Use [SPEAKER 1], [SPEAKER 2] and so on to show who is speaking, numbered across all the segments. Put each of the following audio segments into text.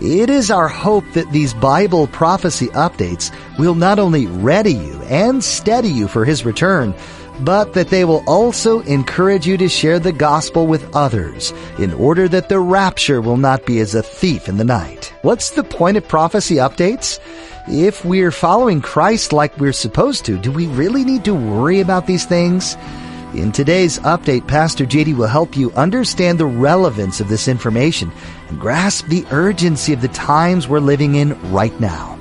[SPEAKER 1] It is our hope that these Bible prophecy updates will not only ready you and steady you for His return, but that they will also encourage you to share the gospel with others in order that the rapture will not be as a thief in the night. What's the point of prophecy updates? If we're following Christ like we're supposed to, do we really need to worry about these things? In today's update, Pastor JD will help you understand the relevance of this information and grasp the urgency of the times we're living in right now.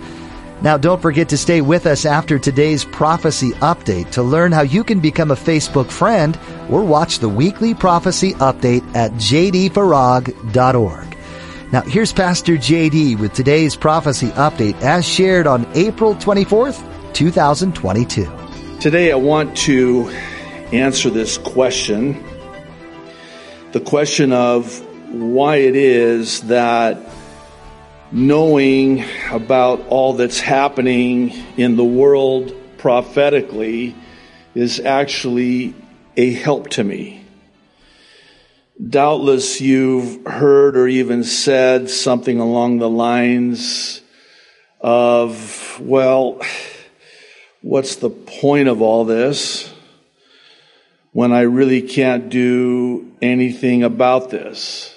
[SPEAKER 1] Now, don't forget to stay with us after today's prophecy update to learn how you can become a Facebook friend or watch the weekly prophecy update at jdfarag.org. Now, here's Pastor JD with today's prophecy update as shared on April 24th, 2022.
[SPEAKER 2] Today, I want to answer this question the question of why it is that knowing about all that's happening in the world prophetically is actually a help to me. Doubtless you've heard or even said something along the lines of, well, what's the point of all this? When I really can't do anything about this.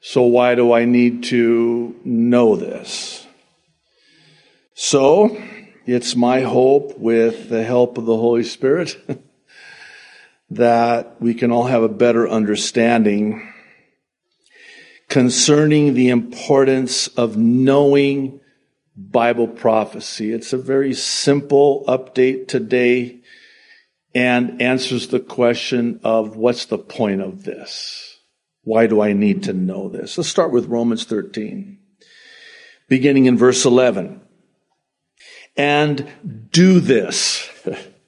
[SPEAKER 2] So why do I need to know this? So it's my hope with the help of the Holy Spirit that we can all have a better understanding concerning the importance of knowing Bible prophecy. It's a very simple update today and answers the question of what's the point of this? Why do I need to know this? Let's start with Romans 13, beginning in verse 11. And do this,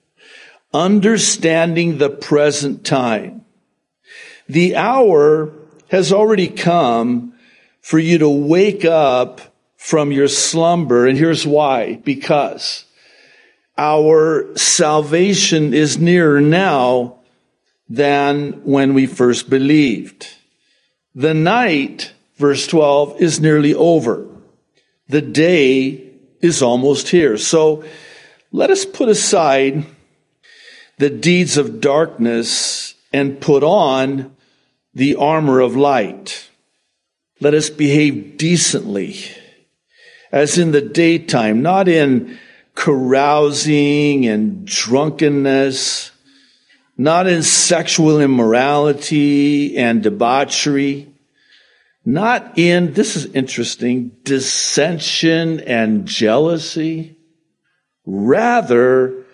[SPEAKER 2] understanding the present time. The hour has already come for you to wake up from your slumber. And here's why. Because our salvation is nearer now than when we first believed. The night, verse 12, is nearly over. The day is almost here. So let us put aside the deeds of darkness and put on the armor of light. Let us behave decently as in the daytime, not in carousing and drunkenness, not in sexual immorality and debauchery, not in, this is interesting, dissension and jealousy. Rather,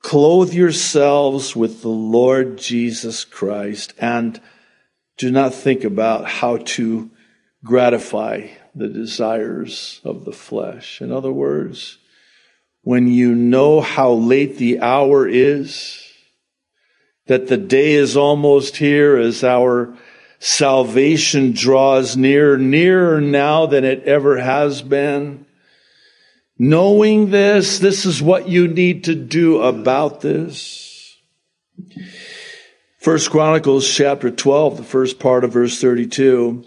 [SPEAKER 2] clothe yourselves with the Lord Jesus Christ and do not think about how to gratify the desires of the flesh. In other words, when you know how late the hour is, that the day is almost here as our salvation draws near, nearer now than it ever has been. Knowing this, this is what you need to do about this. First Chronicles chapter 12, the first part of verse 32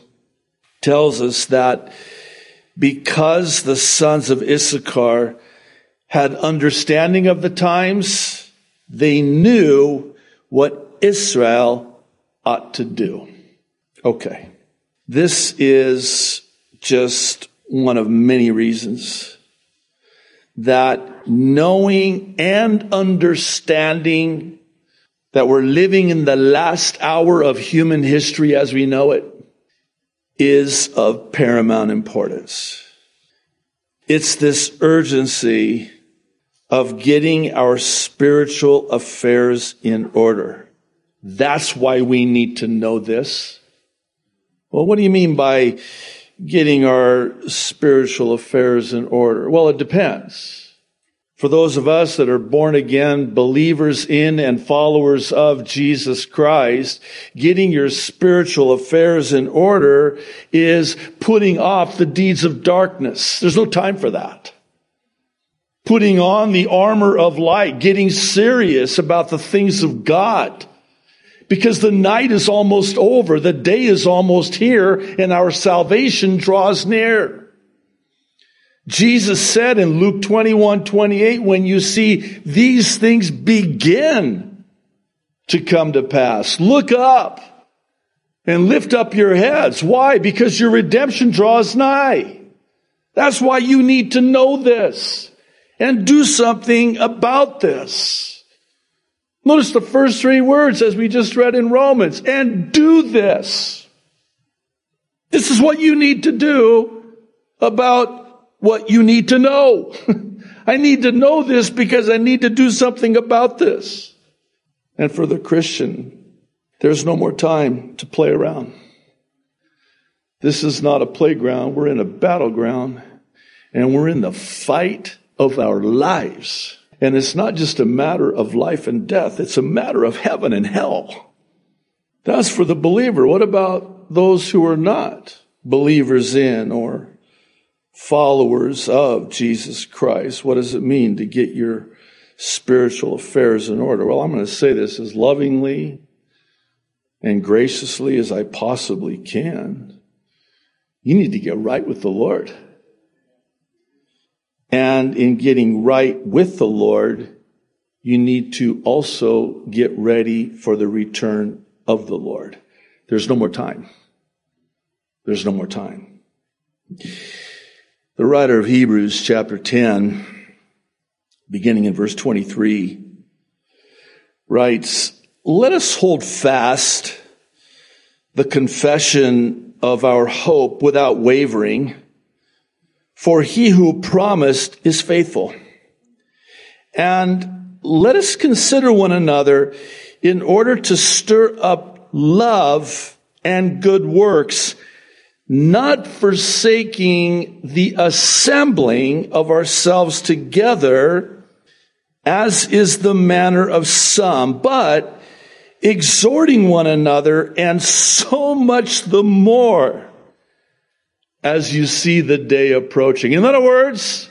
[SPEAKER 2] tells us that because the sons of Issachar had understanding of the times. They knew what Israel ought to do. Okay. This is just one of many reasons that knowing and understanding that we're living in the last hour of human history as we know it is of paramount importance. It's this urgency of getting our spiritual affairs in order. That's why we need to know this. Well, what do you mean by getting our spiritual affairs in order? Well, it depends. For those of us that are born again, believers in and followers of Jesus Christ, getting your spiritual affairs in order is putting off the deeds of darkness. There's no time for that. Putting on the armor of light, getting serious about the things of God. Because the night is almost over, the day is almost here, and our salvation draws near. Jesus said in Luke 21, 28, when you see these things begin to come to pass, look up and lift up your heads. Why? Because your redemption draws nigh. That's why you need to know this and do something about this. Notice the first three words as we just read in Romans, and do this. This is what you need to do about what you need to know. I need to know this because I need to do something about this. And for the Christian, there's no more time to play around. This is not a playground. We're in a battleground and we're in the fight of our lives. And it's not just a matter of life and death. It's a matter of heaven and hell. That's for the believer. What about those who are not believers in or followers of Jesus Christ. What does it mean to get your spiritual affairs in order? Well, I'm going to say this as lovingly and graciously as I possibly can. You need to get right with the Lord. And in getting right with the Lord, you need to also get ready for the return of the Lord. There's no more time. There's no more time. The writer of Hebrews, chapter 10, beginning in verse 23, writes, Let us hold fast the confession of our hope without wavering, for he who promised is faithful. And let us consider one another in order to stir up love and good works not forsaking the assembling of ourselves together, as is the manner of some, but exhorting one another, and so much the more as you see the day approaching. In other words,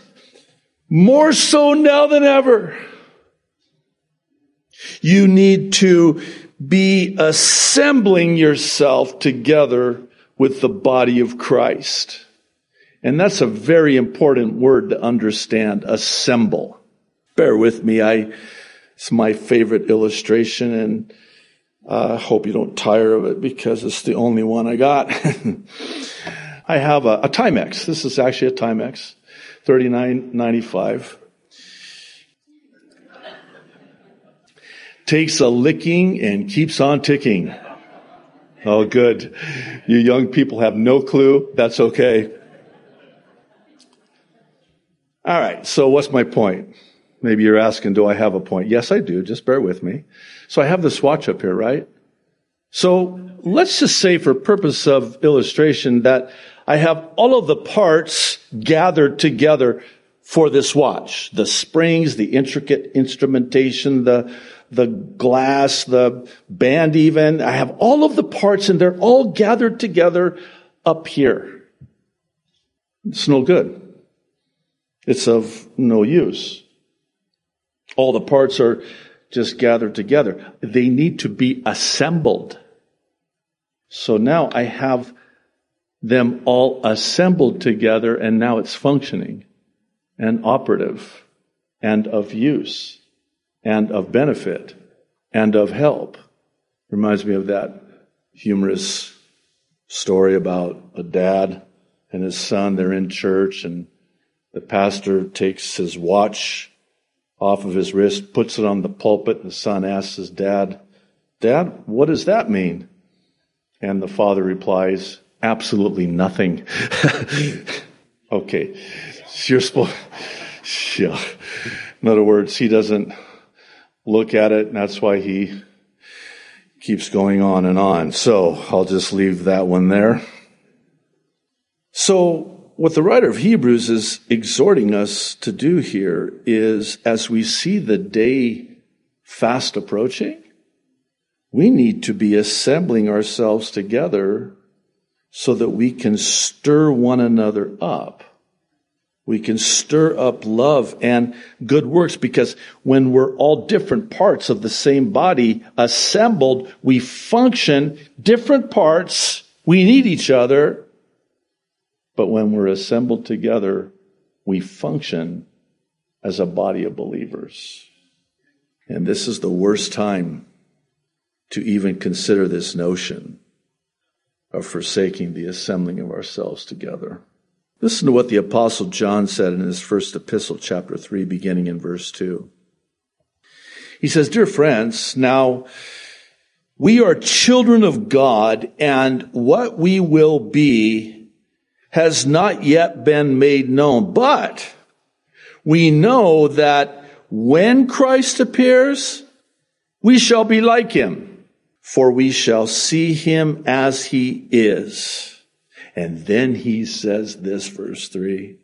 [SPEAKER 2] more so now than ever. You need to be assembling yourself together with the body of Christ. And that's a very important word to understand, assemble. Bear with me. I, it's my favorite illustration and I uh, hope you don't tire of it because it's the only one I got. I have a, a Timex. This is actually a Timex, 39.95. Takes a licking and keeps on ticking. Oh, good. You young people have no clue. That's okay. All right. So what's my point? Maybe you're asking, do I have a point? Yes, I do. Just bear with me. So I have this watch up here, right? So let's just say for purpose of illustration that I have all of the parts gathered together for this watch. The springs, the intricate instrumentation, the, the glass, the band even. I have all of the parts and they're all gathered together up here. It's no good. It's of no use. All the parts are just gathered together. They need to be assembled. So now I have them all assembled together and now it's functioning and operative and of use and of benefit and of help. Reminds me of that humorous story about a dad and his son. They're in church and the pastor takes his watch off of his wrist, puts it on the pulpit, and the son asks his dad, Dad, what does that mean? And the father replies, Absolutely nothing. okay. You're supposed, yeah. In other words, he doesn't look at it, and that's why he keeps going on and on. So I'll just leave that one there. So, what the writer of Hebrews is exhorting us to do here is as we see the day fast approaching, we need to be assembling ourselves together so that we can stir one another up. We can stir up love and good works because when we're all different parts of the same body assembled, we function different parts. We need each other. But when we're assembled together, we function as a body of believers. And this is the worst time to even consider this notion of forsaking the assembling of ourselves together. Listen to what the Apostle John said in his first epistle, chapter 3, beginning in verse 2. He says, Dear friends, now we are children of God, and what we will be has not yet been made known. But we know that when Christ appears, we shall be like him for we shall see him as he is. And then he says this, verse three,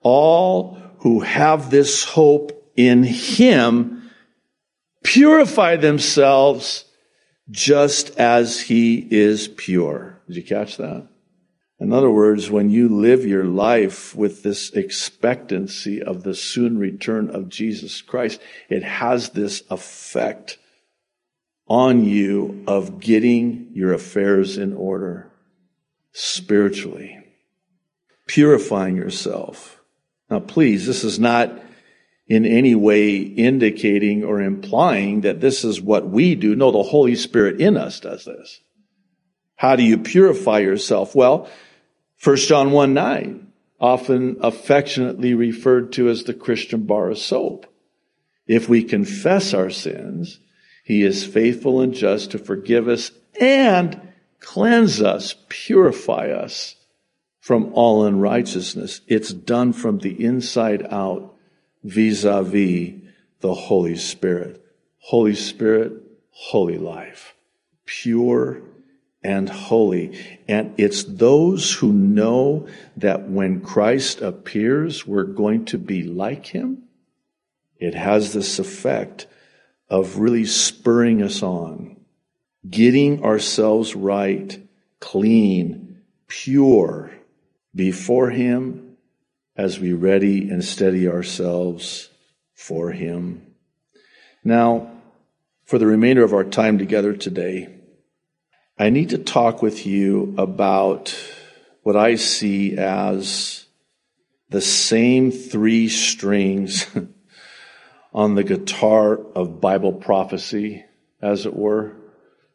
[SPEAKER 2] all who have this hope in him purify themselves just as he is pure. Did you catch that? In other words, when you live your life with this expectancy of the soon return of Jesus Christ, it has this effect on you of getting your affairs in order spiritually, purifying yourself. Now, please, this is not in any way indicating or implying that this is what we do. No, the Holy Spirit in us does this. How do you purify yourself? Well, 1 John 1 9, often affectionately referred to as the Christian bar of soap. If we confess our sins, he is faithful and just to forgive us and cleanse us, purify us from all unrighteousness. It's done from the inside out vis-a-vis the Holy Spirit. Holy Spirit, holy life. Pure and holy. And it's those who know that when Christ appears, we're going to be like him. It has this effect of really spurring us on, getting ourselves right, clean, pure before Him as we ready and steady ourselves for Him. Now, for the remainder of our time together today, I need to talk with you about what I see as the same three strings on the guitar of Bible prophecy, as it were.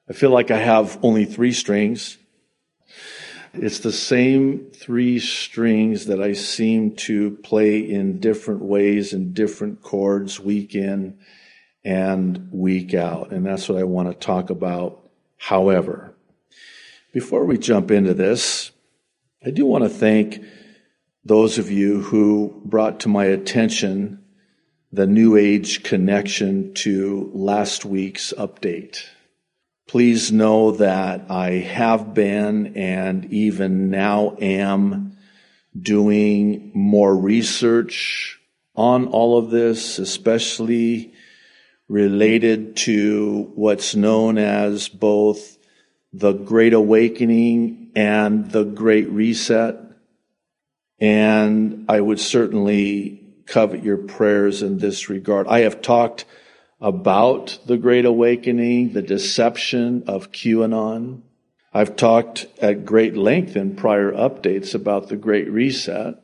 [SPEAKER 2] I feel like I have only three strings. It's the same three strings that I seem to play in different ways in different chords week in and week out. And that's what I want to talk about. However, before we jump into this, I do want to thank those of you who brought to my attention the New Age connection to last week's update. Please know that I have been and even now am doing more research on all of this, especially related to what's known as both the Great Awakening and the Great Reset. And I would certainly covet your prayers in this regard. I have talked about the Great Awakening, the deception of QAnon. I've talked at great length in prior updates about the Great Reset.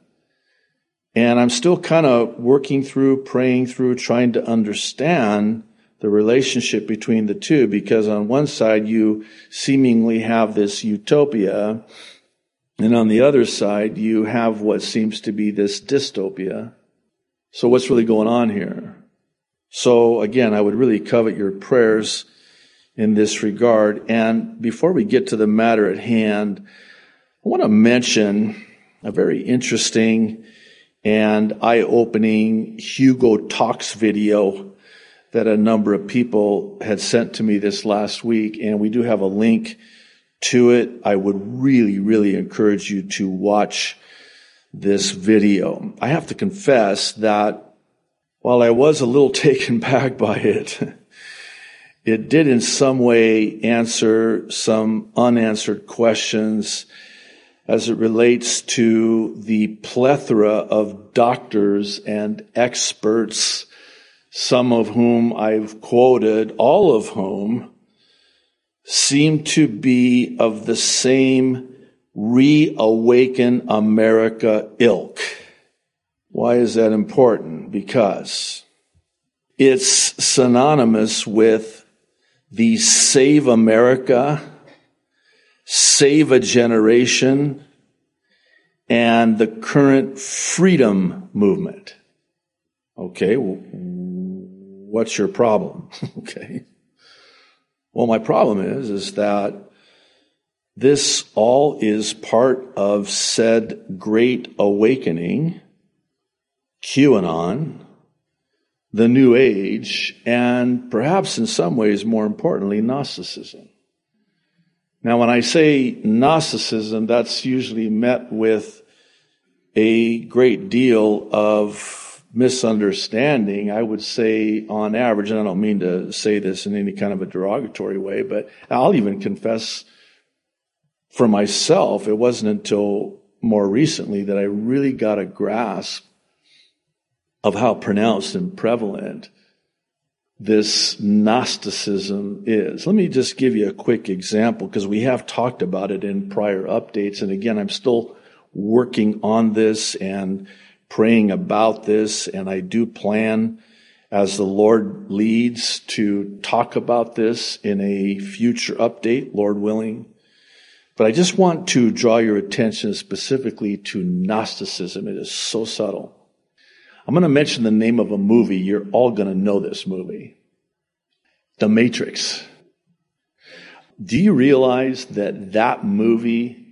[SPEAKER 2] And I'm still kind of working through, praying through, trying to understand the relationship between the two because on one side you seemingly have this utopia and on the other side you have what seems to be this dystopia. So what's really going on here? So again, I would really covet your prayers in this regard. And before we get to the matter at hand, I want to mention a very interesting and eye-opening Hugo Talks video that a number of people had sent to me this last week. And we do have a link to it, I would really, really encourage you to watch this video. I have to confess that while I was a little taken back by it, it did in some way answer some unanswered questions as it relates to the plethora of doctors and experts, some of whom I've quoted, all of whom seem to be of the same reawaken America ilk. Why is that important? Because it's synonymous with the Save America, Save a Generation, and the current freedom movement. Okay, well, what's your problem? okay. Well, my problem is, is that this all is part of said great awakening, QAnon, the New Age, and perhaps in some ways, more importantly, Gnosticism. Now, when I say Gnosticism, that's usually met with a great deal of misunderstanding, I would say on average, and I don't mean to say this in any kind of a derogatory way, but I'll even confess for myself, it wasn't until more recently that I really got a grasp of how pronounced and prevalent this Gnosticism is. Let me just give you a quick example because we have talked about it in prior updates. And again, I'm still working on this and praying about this, and I do plan as the Lord leads to talk about this in a future update, Lord willing. But I just want to draw your attention specifically to Gnosticism. It is so subtle. I'm going to mention the name of a movie. You're all going to know this movie. The Matrix. Do you realize that that movie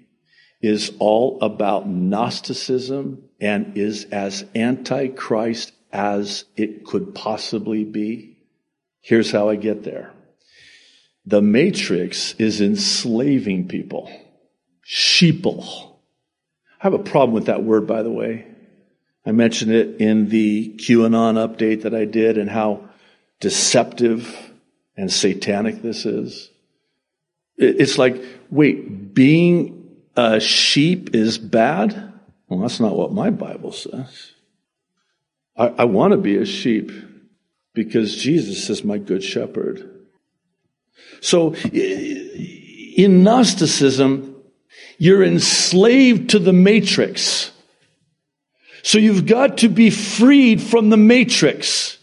[SPEAKER 2] is all about Gnosticism and is as antichrist as it could possibly be. Here's how I get there. The matrix is enslaving people. Sheeple. I have a problem with that word, by the way. I mentioned it in the QAnon update that I did and how deceptive and satanic this is. It's like, wait, being a sheep is bad? Well, that's not what my Bible says. I, I want to be a sheep because Jesus is my good shepherd. So in Gnosticism, you're enslaved to the matrix. So you've got to be freed from the matrix.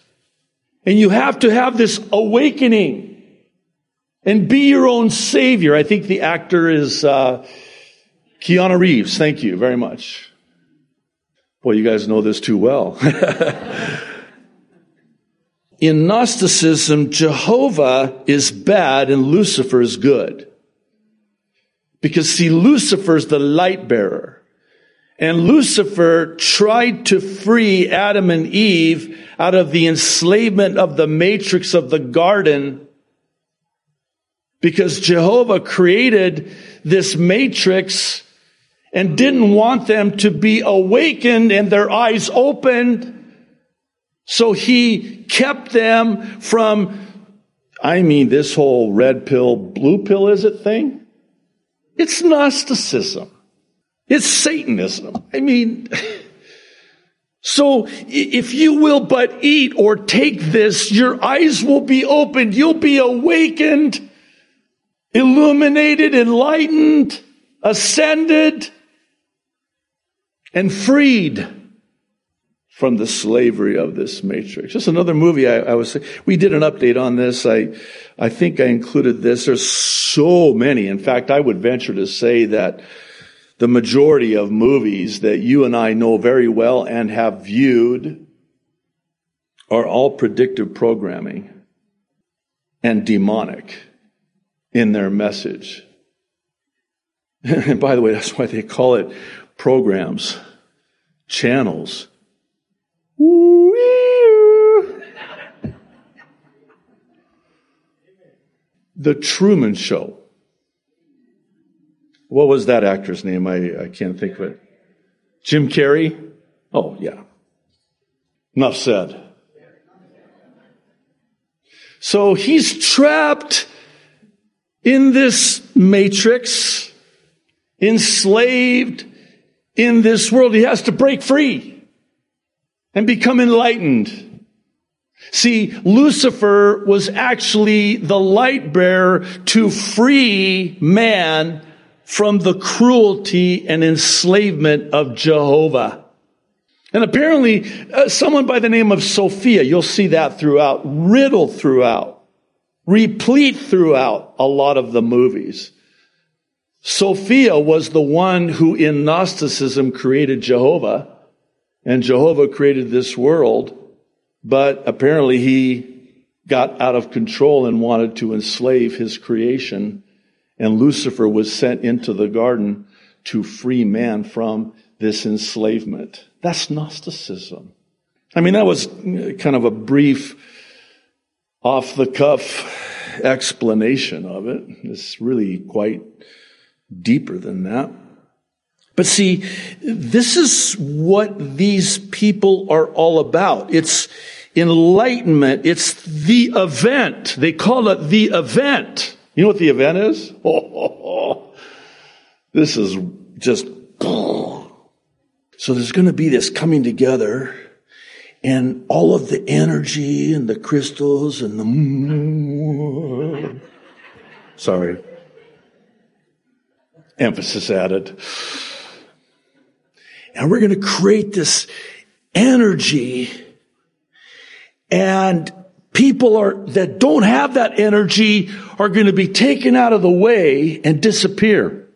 [SPEAKER 2] And you have to have this awakening and be your own savior. I think the actor is uh, Keanu Reeves. Thank you very much. Boy, you guys know this too well. In Gnosticism, Jehovah is bad and Lucifer is good. Because see, Lucifer's the light bearer. And Lucifer tried to free Adam and Eve out of the enslavement of the matrix of the garden because Jehovah created this matrix and didn't want them to be awakened and their eyes opened. So he kept them from, I mean, this whole red pill, blue pill is it thing? It's Gnosticism. It's Satanism. I mean, so if you will but eat or take this, your eyes will be opened. You'll be awakened, illuminated, enlightened, ascended and freed from the slavery of this matrix. Just another movie I, I, was, we did an update on this. I, I think I included this. There's so many. In fact, I would venture to say that the majority of movies that you and I know very well and have viewed are all predictive programming and demonic in their message. And by the way, that's why they call it programs, channels. The Truman Show. What was that actor's name? I, I can't think of it. Jim Carrey? Oh, yeah. Enough said. So he's trapped in this matrix, enslaved in this world. He has to break free and become enlightened. See, Lucifer was actually the light bearer to free man from the cruelty and enslavement of Jehovah. And apparently, uh, someone by the name of Sophia, you'll see that throughout, riddled throughout, replete throughout a lot of the movies. Sophia was the one who in Gnosticism created Jehovah, and Jehovah created this world, but apparently he got out of control and wanted to enslave his creation, and Lucifer was sent into the garden to free man from this enslavement. That's Gnosticism. I mean, that was kind of a brief, off the cuff explanation of it. It's really quite deeper than that. But see, this is what these people are all about. It's enlightenment. It's the event. They call it the event. You know what the event is? Oh. This is just so there's going to be this coming together and all of the energy and the crystals and the. Sorry. Emphasis added. And we're going to create this energy and people are, that don't have that energy are going to be taken out of the way and disappear.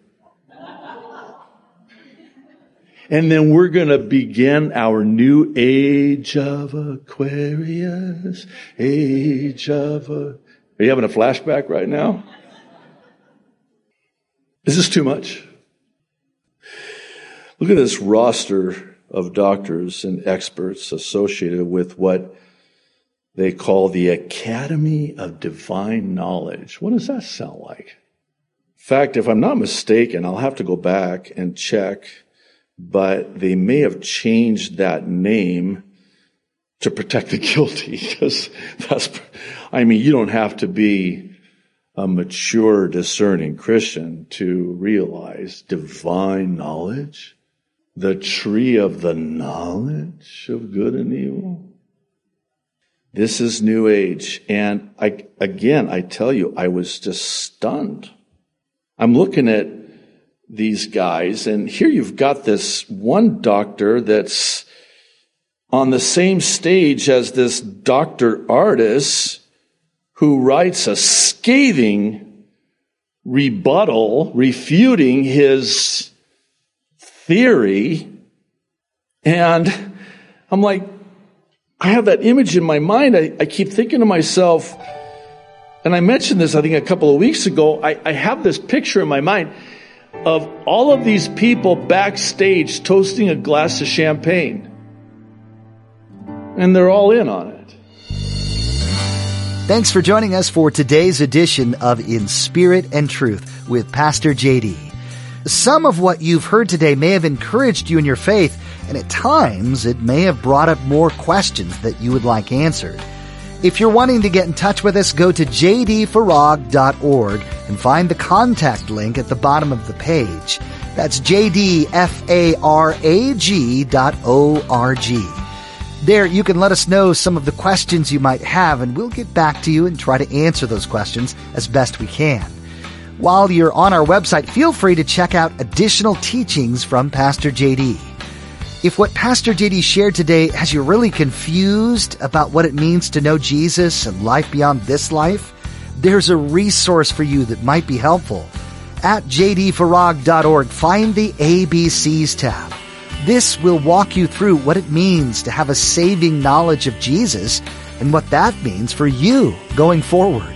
[SPEAKER 2] And then we're going to begin our new age of Aquarius, age of a, are you having a flashback right now? Is this too much? Look at this roster of doctors and experts associated with what they call the Academy of Divine Knowledge. What does that sound like? In fact, if I'm not mistaken, I'll have to go back and check but they may have changed that name to protect the guilty because that's, I mean, you don't have to be a mature, discerning Christian to realize divine knowledge, the tree of the knowledge of good and evil. This is new age. And I, again, I tell you, I was just stunned. I'm looking at these guys. And here you've got this one doctor that's on the same stage as this Dr. Ardis who writes a scathing rebuttal refuting his theory. And I'm like, I have that image in my mind. I, I keep thinking to myself, and I mentioned this, I think, a couple of weeks ago. I, I have this picture in my mind of all of these people backstage toasting a glass of champagne. And they're all in on it.
[SPEAKER 1] Thanks for joining us for today's edition of In Spirit and Truth with Pastor JD. Some of what you've heard today may have encouraged you in your faith, and at times it may have brought up more questions that you would like answered. If you're wanting to get in touch with us, go to jdfarag.org and find the contact link at the bottom of the page. That's jdfarag dot O-R-G. There, you can let us know some of the questions you might have, and we'll get back to you and try to answer those questions as best we can. While you're on our website, feel free to check out additional teachings from Pastor JD. If what Pastor JD shared today has you really confused about what it means to know Jesus and life beyond this life, there's a resource for you that might be helpful. At jdfarag.org, find the ABCs tab. This will walk you through what it means to have a saving knowledge of Jesus and what that means for you going forward.